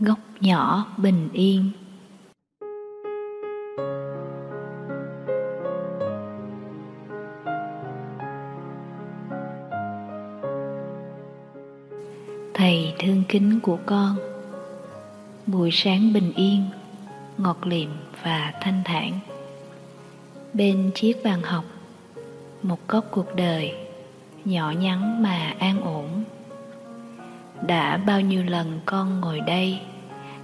Góc nhỏ bình yên. Thầy thương kính của con, Buổi sáng bình yên, Ngọt liệm và thanh thản. Bên chiếc bàn học, Một góc cuộc đời Nhỏ nhắn mà an ổn. Đã bao nhiêu lần con ngồi đây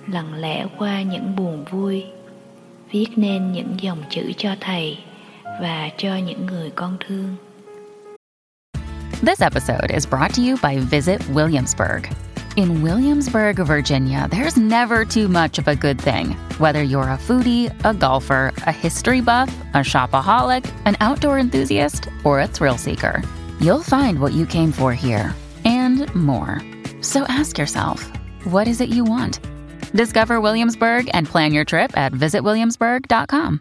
lặng lẽ qua những buồn vui viết nên những dòng chữ cho thầy và cho những người con thương This episode is brought to you by Visit Williamsburg. In Williamsburg, Virginia, there's never too much of a good thing. Whether you're a foodie, a golfer, a history buff, a shopaholic, an outdoor enthusiast, or a thrill seeker, you'll find what you came for here and more. So ask yourself, what is it you want? Discover Williamsburg and plan your trip at visitwilliamsburg.com.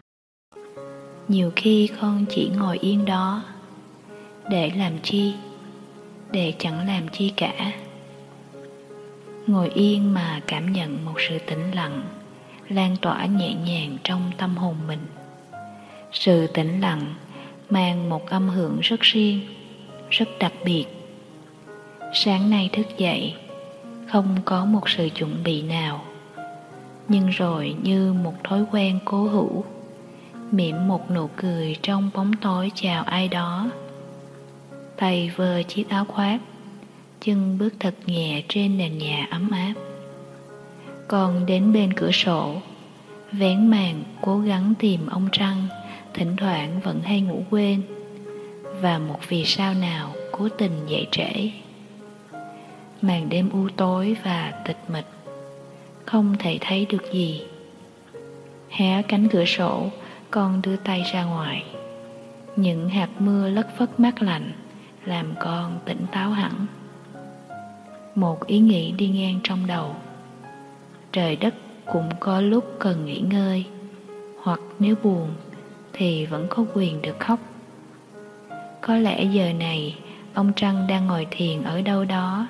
Nhiều khi con chỉ ngồi yên đó để làm chi? Để chẳng làm chi cả. Ngồi yên mà cảm nhận một sự tĩnh lặng lan tỏa nhẹ nhàng trong tâm hồn mình. Sự tĩnh lặng mang một âm hưởng rất riêng, rất đặc biệt Sáng nay thức dậy, Không có một sự chuẩn bị nào. Nhưng rồi như một thói quen cố hữu Mỉm một nụ cười trong bóng tối chào ai đó. Tay vơ chiếc áo khoác, Chân bước thật nhẹ trên nền nhà ấm áp. Còn đến bên cửa sổ, Vén màn cố gắng tìm ông trăng, Thỉnh thoảng vẫn hay ngủ quên. Và một vì sao nào cố tình dậy trễ màn đêm u tối và tịch mịch. Không thể thấy được gì. Hé cánh cửa sổ, con đưa tay ra ngoài. Những hạt mưa lất phất mát lạnh làm con tỉnh táo hẳn. Một ý nghĩ đi ngang trong đầu. Trời đất cũng có lúc cần nghỉ ngơi, hoặc nếu buồn thì vẫn có quyền được khóc. Có lẽ giờ này, ông trăng đang ngồi thiền ở đâu đó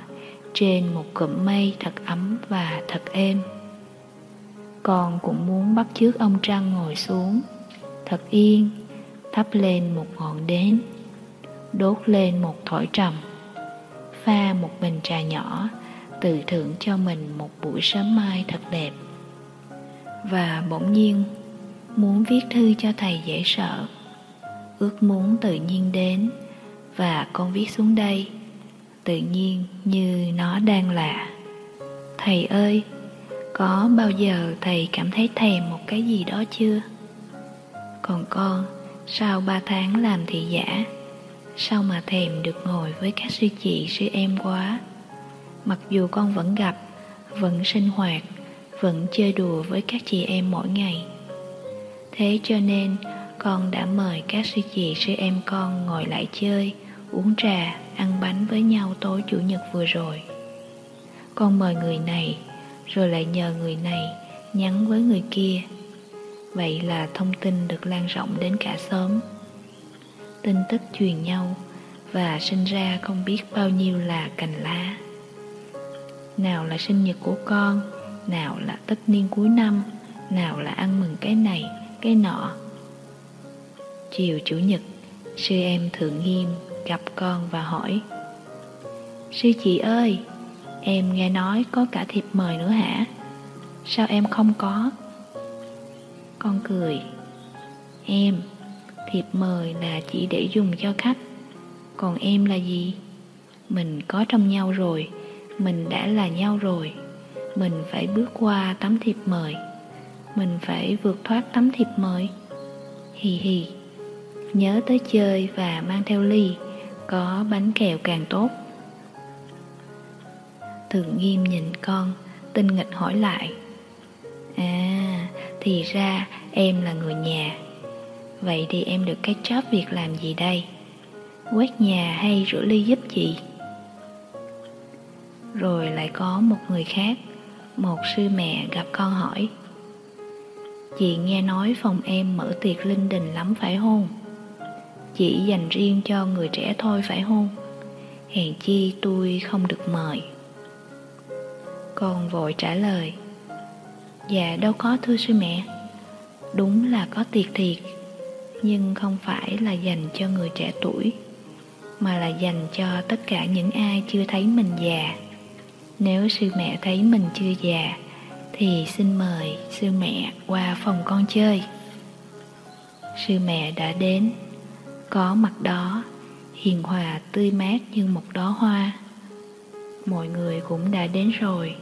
trên một cụm mây thật ấm và thật êm. Con cũng muốn bắt chước ông Trăng ngồi xuống, thật yên, thắp lên một ngọn đến, đốt lên một thổi trầm, pha một bình trà nhỏ, tự thưởng cho mình một buổi sớm mai thật đẹp. Và bỗng nhiên, muốn viết thư cho thầy dễ sợ, ước muốn tự nhiên đến, và con viết xuống đây tự nhiên như nó đang lạ thầy ơi, có bao giờ thầy cảm thấy thèm một cái gì đó chưa? Còn con, sau ba tháng làm thị giả, sao mà thèm được ngồi với các sư chị, sư em quá? Mặc dù con vẫn gặp, vẫn sinh hoạt, vẫn chơi đùa với các chị em mỗi ngày. Thế cho nên, con đã mời các sư chị, sư em con ngồi lại chơi uống trà, ăn bánh với nhau tối chủ nhật vừa rồi. Con mời người này, rồi lại nhờ người này nhắn với người kia. Vậy là thông tin được lan rộng đến cả xóm. Tin tức truyền nhau và sinh ra không biết bao nhiêu là cành lá. Nào là sinh nhật của con, nào là tất niên cuối năm, nào là ăn mừng cái này, cái nọ. Chiều chủ nhật, sư em thượng nghiêm gặp con và hỏi Sư chị ơi, em nghe nói có cả thiệp mời nữa hả? Sao em không có? Con cười Em, thiệp mời là chỉ để dùng cho khách Còn em là gì? Mình có trong nhau rồi Mình đã là nhau rồi Mình phải bước qua tấm thiệp mời Mình phải vượt thoát tấm thiệp mời Hì hì Nhớ tới chơi và mang theo ly có bánh kẹo càng tốt. Thượng nghiêm nhìn con, Tinh nghịch hỏi lại. À thì ra em là người nhà. Vậy thì em được cái job việc làm gì đây? Quét nhà hay rửa ly giúp chị Rồi lại có một người khác, Một sư mẹ gặp con hỏi. Chị nghe nói phòng em mở tiệc linh đình lắm phải không? Chỉ dành riêng cho người trẻ thôi, phải không? Hèn chi tôi không được mời. Con vội trả lời. Dạ đâu có, thưa sư mẹ. Đúng là có tiệc thiệt, Nhưng không phải là dành cho người trẻ tuổi, Mà là dành cho tất cả những ai chưa thấy mình già. Nếu sư mẹ thấy mình chưa già, Thì xin mời sư mẹ qua phòng con chơi. Sư mẹ đã đến. Có mặt đó, Hiền hòa, tươi mát như một đóa hoa. Mọi người cũng đã đến rồi.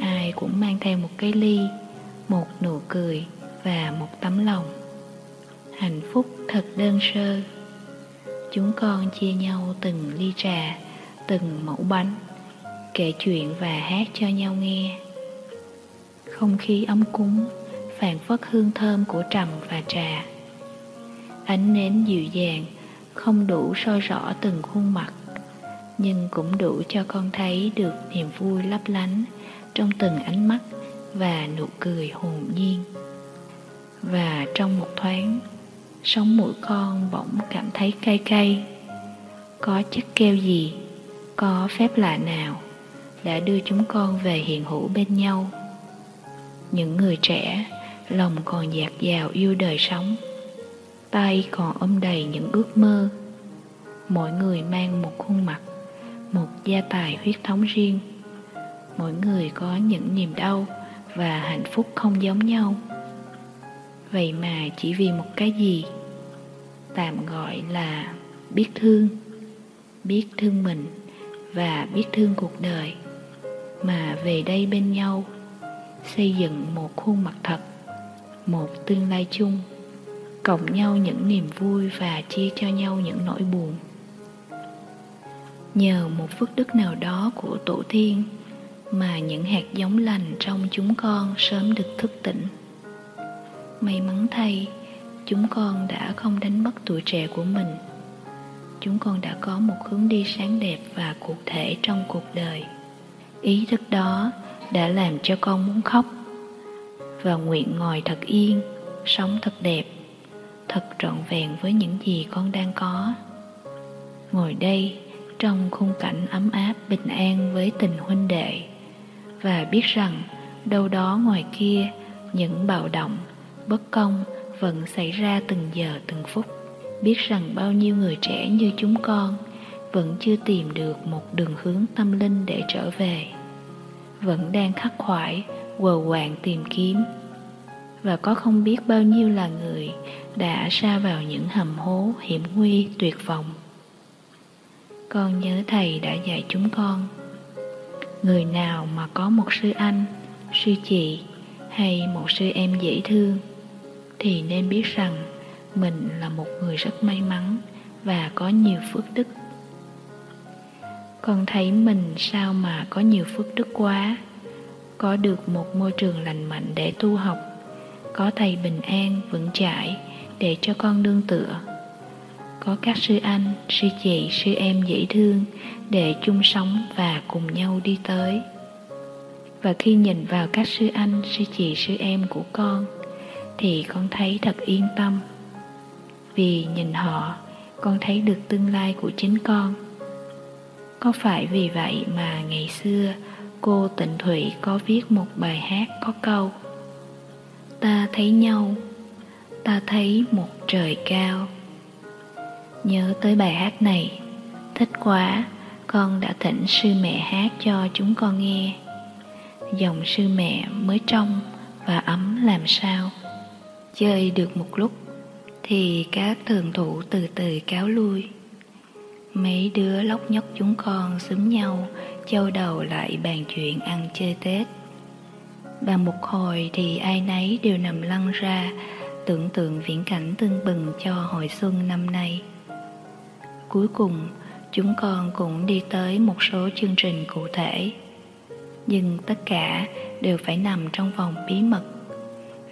Ai cũng mang theo một cái ly, một nụ cười và một tấm lòng. Hạnh phúc thật đơn sơ. Chúng con chia nhau từng ly trà, từng mẫu bánh, kể chuyện và hát cho nhau nghe. Không khí ấm cúng, phản phất hương thơm của trầm và trà ánh nến dịu dàng, không đủ soi rõ từng khuôn mặt, nhưng cũng đủ cho con thấy được niềm vui lấp lánh trong từng ánh mắt và nụ cười hồn nhiên. Và trong một thoáng, sống mũi con bỗng cảm thấy cay cay. Có chất keo gì, có phép lạ nào đã đưa chúng con về hiện hữu bên nhau? Những người trẻ, lòng còn dạt dào yêu đời sống tay còn ôm đầy những ước mơ. Mỗi người mang một khuôn mặt, một gia tài huyết thống riêng. Mỗi người có những niềm đau và hạnh phúc không giống nhau. Vậy mà chỉ vì một cái gì? Tạm gọi là biết thương. Biết thương mình và biết thương cuộc đời. Mà về đây bên nhau, xây dựng một khuôn mặt thật, một tương lai chung cộng nhau những niềm vui và chia cho nhau những nỗi buồn. Nhờ một phước đức nào đó của tổ tiên mà những hạt giống lành trong chúng con sớm được thức tỉnh. May mắn thay, chúng con đã không đánh mất tuổi trẻ của mình. Chúng con đã có một hướng đi sáng đẹp và cụ thể trong cuộc đời. Ý thức đó đã làm cho con muốn khóc và nguyện ngồi thật yên, sống thật đẹp thật trọn vẹn với những gì con đang có. Ngồi đây, trong khung cảnh ấm áp, bình an với tình huynh đệ, và biết rằng đâu đó ngoài kia, những bạo động, bất công vẫn xảy ra từng giờ từng phút. Biết rằng bao nhiêu người trẻ như chúng con vẫn chưa tìm được một đường hướng tâm linh để trở về. Vẫn đang khắc khoải, quờ quạng tìm kiếm và có không biết bao nhiêu là người đã sa vào những hầm hố hiểm nguy tuyệt vọng. Con nhớ thầy đã dạy chúng con, người nào mà có một sư anh, sư chị hay một sư em dễ thương thì nên biết rằng mình là một người rất may mắn và có nhiều phước đức. Con thấy mình sao mà có nhiều phước đức quá, có được một môi trường lành mạnh để tu học có thầy bình an vững chãi để cho con đương tựa có các sư anh, sư chị, sư em dễ thương để chung sống và cùng nhau đi tới. Và khi nhìn vào các sư anh, sư chị, sư em của con thì con thấy thật yên tâm. Vì nhìn họ, con thấy được tương lai của chính con. Có phải vì vậy mà ngày xưa cô Tịnh Thủy có viết một bài hát có câu Ta thấy nhau, ta thấy một trời cao. Nhớ tới bài hát này Thích quá Con đã thỉnh sư mẹ hát cho chúng con nghe. Dòng sư mẹ mới trong Và ấm làm sao. Chơi được một lúc Thì các thường thủ từ từ cáo lui. Mấy đứa lóc nhóc chúng con xúm nhau Châu đầu lại bàn chuyện ăn chơi Tết và một hồi thì ai nấy đều nằm lăn ra Tưởng tượng viễn cảnh tương bừng cho hồi xuân năm nay Cuối cùng, chúng con cũng đi tới một số chương trình cụ thể. Nhưng tất cả đều phải nằm trong vòng bí mật.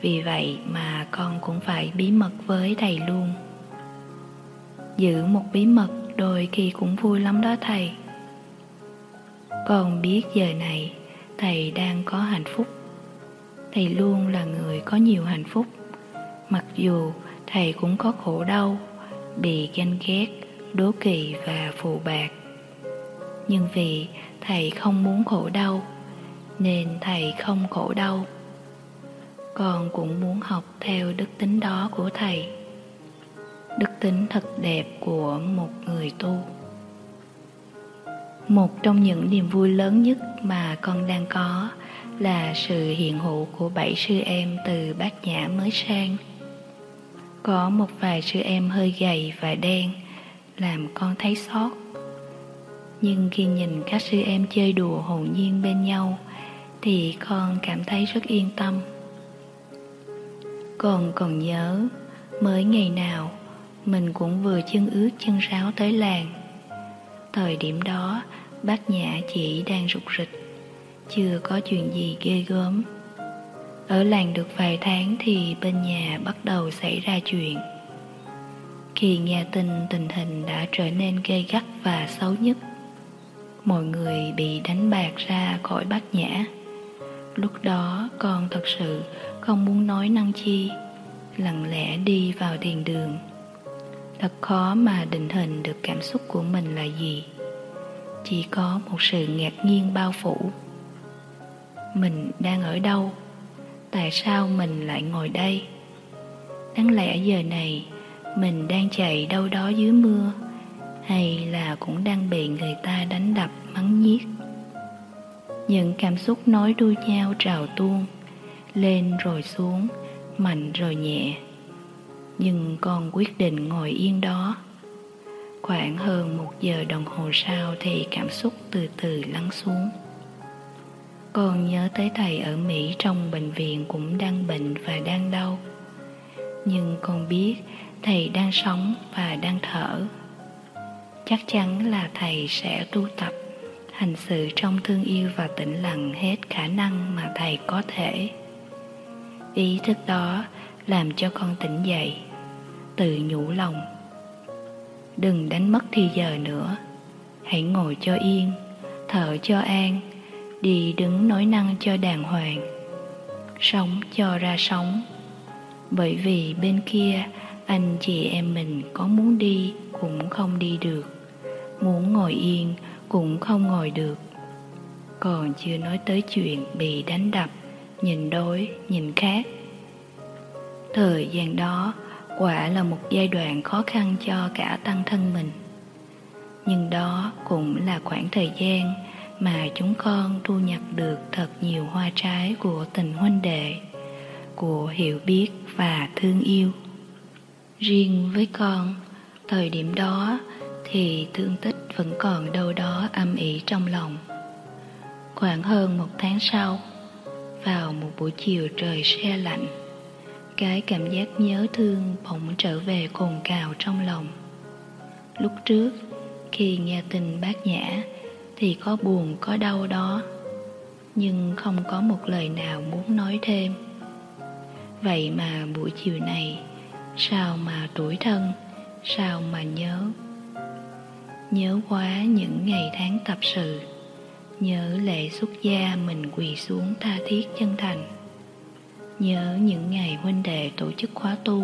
Vì vậy mà con cũng phải bí mật với thầy luôn. Giữ một bí mật đôi khi cũng vui lắm đó thầy. Con biết giờ này thầy đang có hạnh phúc. Thầy luôn là người có nhiều hạnh phúc. Mặc dù thầy cũng có khổ đau, bị ganh ghét, đố kỵ và phù bạc. Nhưng vì thầy không muốn khổ đau nên thầy không khổ đau. Con cũng muốn học theo đức tính đó của thầy. Đức tính thật đẹp của một người tu. Một trong những niềm vui lớn nhất mà con đang có là sự hiện hữu của bảy sư em từ bát nhã mới sang. Có một vài sư em hơi gầy và đen, làm con thấy xót. Nhưng khi nhìn các sư em chơi đùa hồn nhiên bên nhau, thì con cảm thấy rất yên tâm. Con còn nhớ, mới ngày nào, mình cũng vừa chân ướt chân ráo tới làng. Thời điểm đó bác nhã chỉ đang rục rịch chưa có chuyện gì ghê gớm. Ở làng được vài tháng thì bên nhà bắt đầu xảy ra chuyện. Khi nghe tin tình hình đã trở nên gây gắt và xấu nhất, mọi người bị đánh bạc ra khỏi bát nhã. Lúc đó con thật sự không muốn nói năng chi, lặng lẽ đi vào thiền đường. Thật khó mà định hình được cảm xúc của mình là gì. Chỉ có một sự ngạc nhiên bao phủ mình đang ở đâu? Tại sao mình lại ngồi đây? Đáng lẽ giờ này mình đang chạy đâu đó dưới mưa, hay là cũng đang bị người ta đánh đập, mắng nhiếc? Những cảm xúc nói đuôi nhau trào tuôn, lên rồi xuống, mạnh rồi nhẹ. Nhưng con quyết định ngồi yên đó. Khoảng hơn một giờ đồng hồ sau thì cảm xúc từ từ lắng xuống con nhớ tới thầy ở mỹ trong bệnh viện cũng đang bệnh và đang đau. Nhưng con biết thầy đang sống và đang thở. Chắc chắn là thầy sẽ tu tập, hành sự trong thương yêu và tĩnh lặng hết khả năng mà thầy có thể. Ý thức đó làm cho con tỉnh dậy, tự nhủ lòng. Đừng đánh mất thì giờ nữa. Hãy ngồi cho yên, thở cho an đi đứng nói năng cho đàng hoàng, sống cho ra sống bởi vì bên kia, anh chị em mình có muốn đi cũng không đi được, muốn ngồi yên cũng không ngồi được. Còn chưa nói tới chuyện bị đánh đập, nhìn đối, nhìn khác. Thời gian đó quả là một giai đoạn khó khăn cho cả tăng thân mình. Nhưng đó cũng là khoảng thời gian mà chúng con thu nhập được thật nhiều hoa trái của tình huynh đệ, của hiểu biết và thương yêu. Riêng với con, thời điểm đó thì thương tích vẫn còn đâu đó âm ỉ trong lòng. Khoảng hơn một tháng sau, vào một buổi chiều trời se lạnh, cái cảm giác nhớ thương bỗng trở về cồn cào trong lòng. Lúc trước, khi nghe tin bác nhã thì có buồn, có đau đó. Nhưng không có một lời nào muốn nói thêm. Vậy mà buổi chiều này, sao mà tuổi thân, sao mà nhớ? Nhớ quá những ngày tháng tập sự, nhớ lệ xuất gia mình quỳ xuống tha thiết chân thành. Nhớ những ngày huynh đệ tổ chức khóa tu,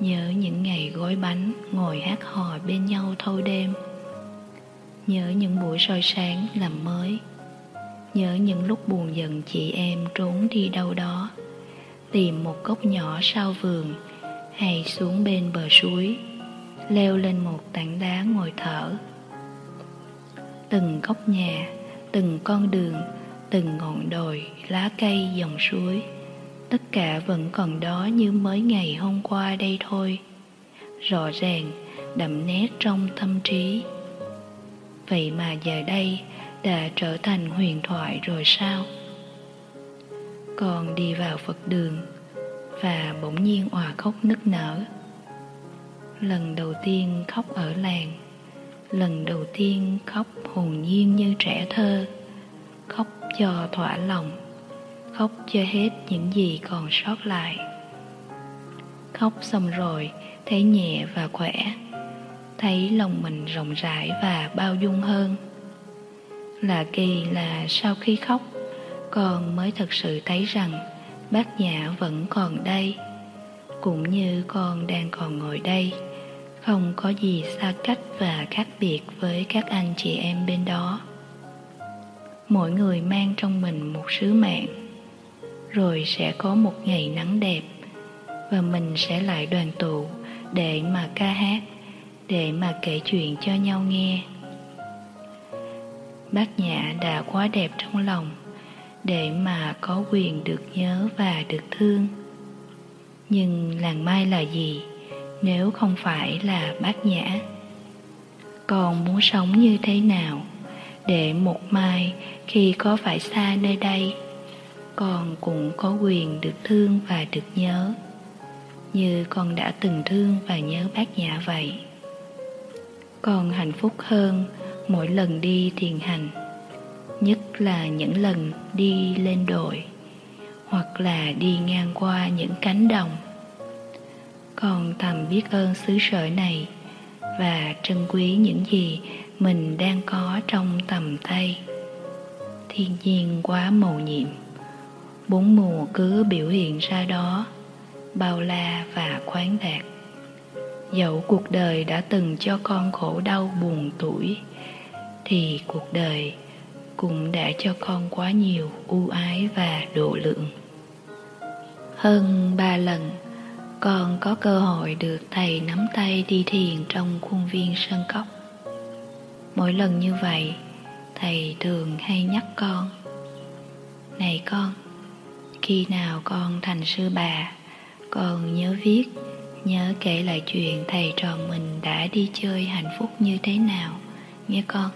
nhớ những ngày gói bánh ngồi hát hò bên nhau thâu đêm nhớ những buổi soi sáng làm mới. Nhớ những lúc buồn giận chị em trốn đi đâu đó. Tìm một góc nhỏ sau vườn, hay xuống bên bờ suối, leo lên một tảng đá ngồi thở. Từng góc nhà, từng con đường, từng ngọn đồi, lá cây, dòng suối, tất cả vẫn còn đó như mới ngày hôm qua đây thôi. Rõ ràng, đậm nét trong tâm trí vậy mà giờ đây đã trở thành huyền thoại rồi sao? Con đi vào phật đường và bỗng nhiên òa khóc nức nở. Lần đầu tiên khóc ở làng, lần đầu tiên khóc hồn nhiên như trẻ thơ, khóc cho thỏa lòng, khóc cho hết những gì còn sót lại. Khóc xong rồi, thấy nhẹ và khỏe thấy lòng mình rộng rãi và bao dung hơn. Là kỳ là sau khi khóc, con mới thật sự thấy rằng bác nhã vẫn còn đây, cũng như con đang còn ngồi đây. Không có gì xa cách và khác biệt với các anh chị em bên đó. Mỗi người mang trong mình một sứ mạng, rồi sẽ có một ngày nắng đẹp, và mình sẽ lại đoàn tụ để mà ca hát để mà kể chuyện cho nhau nghe. Bác nhã đã quá đẹp trong lòng để mà có quyền được nhớ và được thương. Nhưng làng mai là gì nếu không phải là bác nhã? Còn muốn sống như thế nào để một mai khi có phải xa nơi đây, con cũng có quyền được thương và được nhớ, như con đã từng thương và nhớ bác nhã vậy còn hạnh phúc hơn mỗi lần đi thiền hành, nhất là những lần đi lên đồi hoặc là đi ngang qua những cánh đồng. Còn thầm biết ơn xứ sở này và trân quý những gì mình đang có trong tầm tay. Thiên nhiên quá màu nhiệm, bốn mùa cứ biểu hiện ra đó, bao la và khoáng đạt dẫu cuộc đời đã từng cho con khổ đau buồn tuổi thì cuộc đời cũng đã cho con quá nhiều ưu ái và độ lượng. Hơn ba lần, con có cơ hội được thầy nắm tay đi thiền trong khuôn viên sân cốc. Mỗi lần như vậy, thầy thường hay nhắc con, này con, khi nào con thành sư bà, con nhớ viết nhớ kể lại chuyện thầy trò mình đã đi chơi hạnh phúc như thế nào nghe con.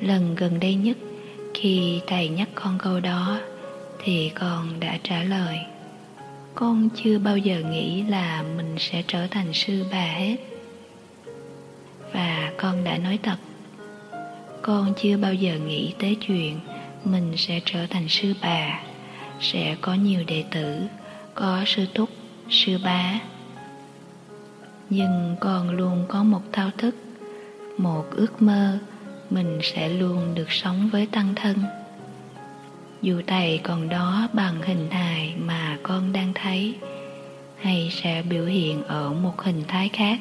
Lần gần đây nhất, khi thầy nhắc con câu đó, thì con đã trả lời. Con chưa bao giờ nghĩ là mình sẽ trở thành sư bà hết. Và con đã nói thật, con chưa bao giờ nghĩ tới chuyện mình sẽ trở thành sư bà. Sẽ có nhiều đệ tử, có sư thúc sư bá. Nhưng con luôn có một thao thức, một ước mơ, mình sẽ luôn được sống với tăng thân. Dù thầy còn đó bằng hình hài mà con đang thấy, hay sẽ biểu hiện ở một hình thái khác,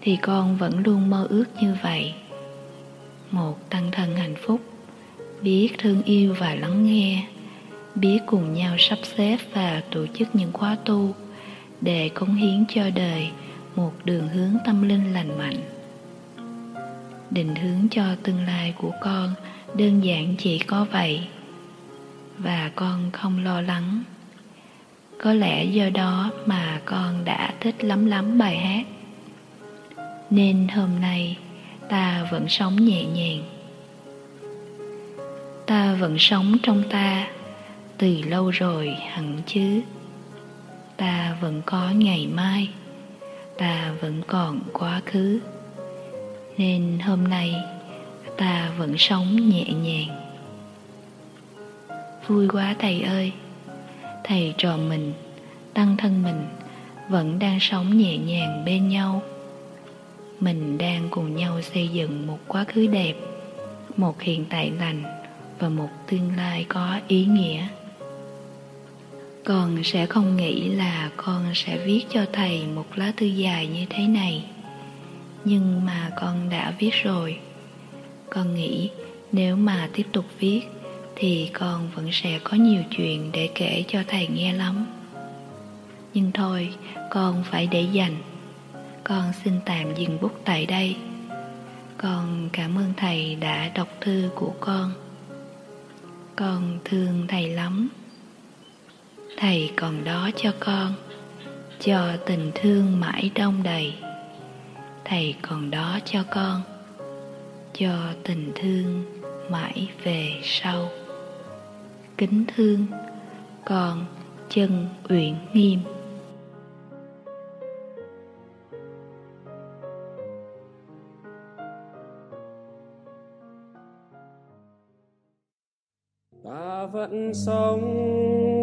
thì con vẫn luôn mơ ước như vậy. Một tăng thân hạnh phúc, biết thương yêu và lắng nghe, biết cùng nhau sắp xếp và tổ chức những khóa tu để cống hiến cho đời, một đường hướng tâm linh lành mạnh. Định hướng cho tương lai của con đơn giản chỉ có vậy, và con không lo lắng. Có lẽ do đó mà con đã thích lắm lắm bài hát. Nên hôm nay, ta vẫn sống nhẹ nhàng. Ta vẫn sống trong ta, từ lâu rồi hẳn chứ ta vẫn có ngày mai, ta vẫn còn quá khứ. Nên hôm nay, ta vẫn sống nhẹ nhàng. Vui quá thầy ơi, thầy trò mình, tăng thân mình vẫn đang sống nhẹ nhàng bên nhau. Mình đang cùng nhau xây dựng một quá khứ đẹp, một hiện tại lành và một tương lai có ý nghĩa con sẽ không nghĩ là con sẽ viết cho thầy một lá thư dài như thế này. Nhưng mà con đã viết rồi. Con nghĩ nếu mà tiếp tục viết thì con vẫn sẽ có nhiều chuyện để kể cho thầy nghe lắm. Nhưng thôi, con phải để dành. Con xin tạm dừng bút tại đây. Con cảm ơn thầy đã đọc thư của con. Con thương thầy lắm thầy còn đó cho con, cho tình thương mãi đông đầy. Thầy còn đó cho con, cho tình thương mãi về sau. Kính thương, con chân uyển nghiêm. Ta vẫn sống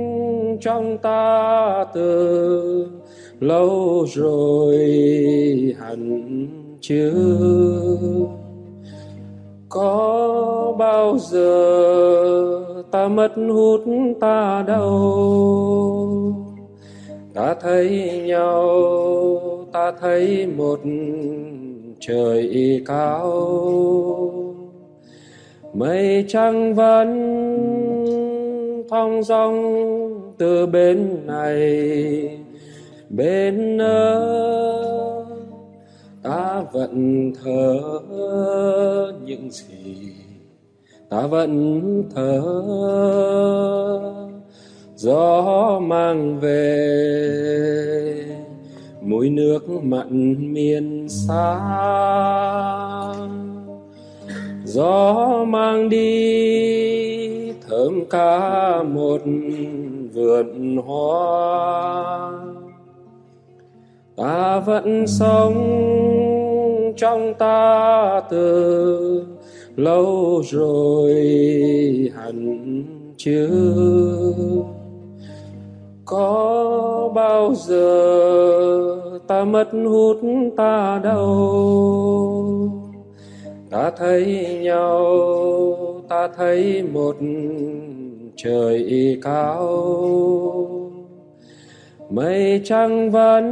trong ta từ lâu rồi hẳn chưa có bao giờ ta mất hút ta đâu? Ta thấy nhau, ta thấy một trời cao. Mây trăng vẫn thong dong từ bên này, bên nơ ta vẫn thở những gì ta vẫn thở gió mang về, mùi nước mặn miền xa gió mang đi, thơm cả một vườn hoa. Ta vẫn sống trong ta từ lâu rồi, hẳn chưa có bao giờ ta mất hút ta đâu? Ta thấy nhau, ta thấy một trời cao. Mây trăng vẫn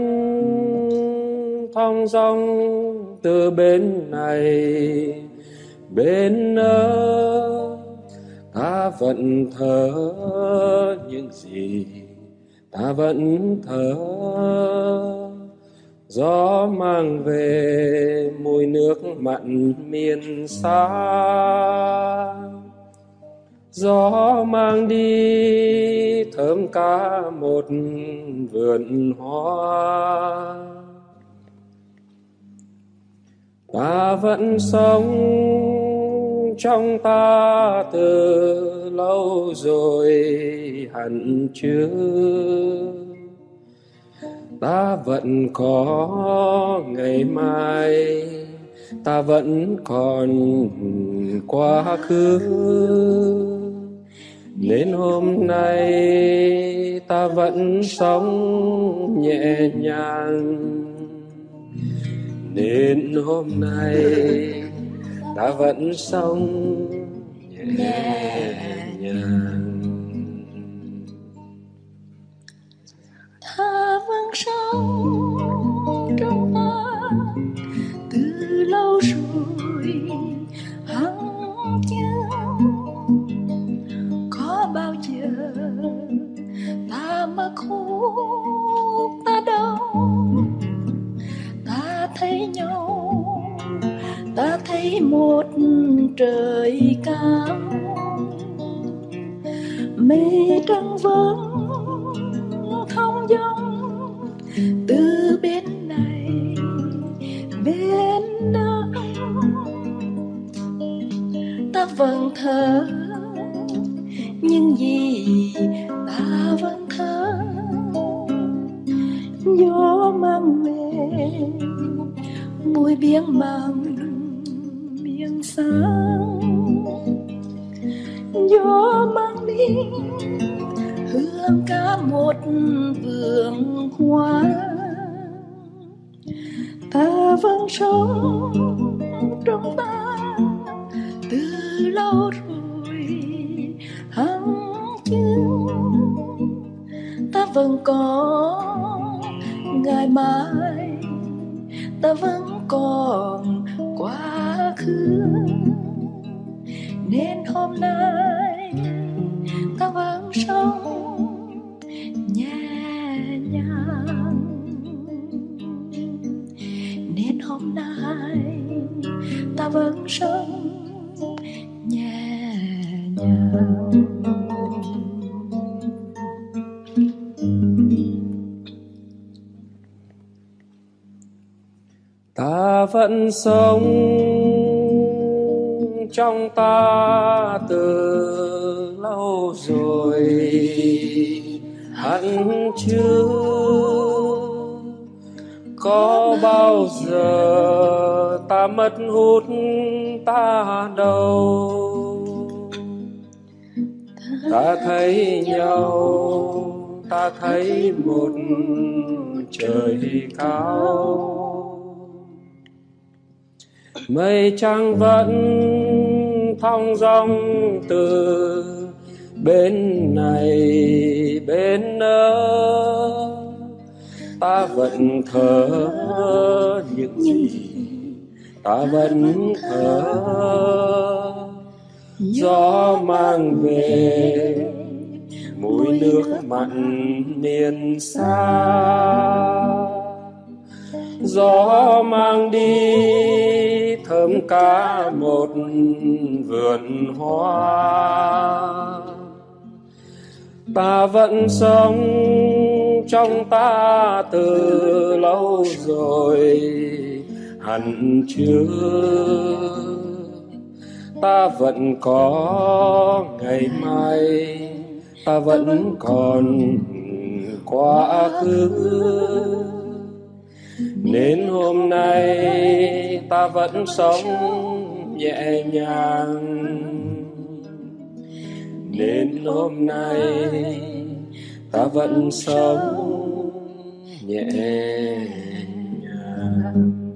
thong dong từ bên này. Bên nơ ta vẫn thở những gì ta vẫn thở. Gió mang về mùi nước mặn miền xa gió mang đi, thơm cả một vườn hoa. Ta vẫn sống trong ta từ lâu rồi, hẳn chưa? Ta vẫn có ngày mai, ta vẫn còn quá khứ nên hôm nay, ta vẫn sống nhẹ nhàng. Nên hôm nay, ta vẫn sống nhẹ nhàng. Ta vẫn sống ta mất ta đâu ta thấy nhau, ta thấy một trời cao. Mây trắng vâng vẫn thông dong từ bên này, bên đó ta vẫn thở ta vẫn còn quá khứ. Vẫn sống trong ta từ lâu rồi. Hẳn chưa có bao giờ ta mất hút ta đâu. Ta thấy nhau, ta thấy một trời cao mây trăng vẫn thong dong từ bên này, bên nơ ta vẫn thở những gì ta vẫn thở gió mang về, mùi nước mặn miền xa. Gió mang đi thơm cả một vườn hoa. Ta vẫn sống trong ta từ lâu rồi, hẳn chưa? Ta vẫn có ngày mai, ta vẫn còn quá khứ nên hôm nay ta vẫn sống nhẹ nhàng. Nên hôm nay ta vẫn sống nhẹ nhàng.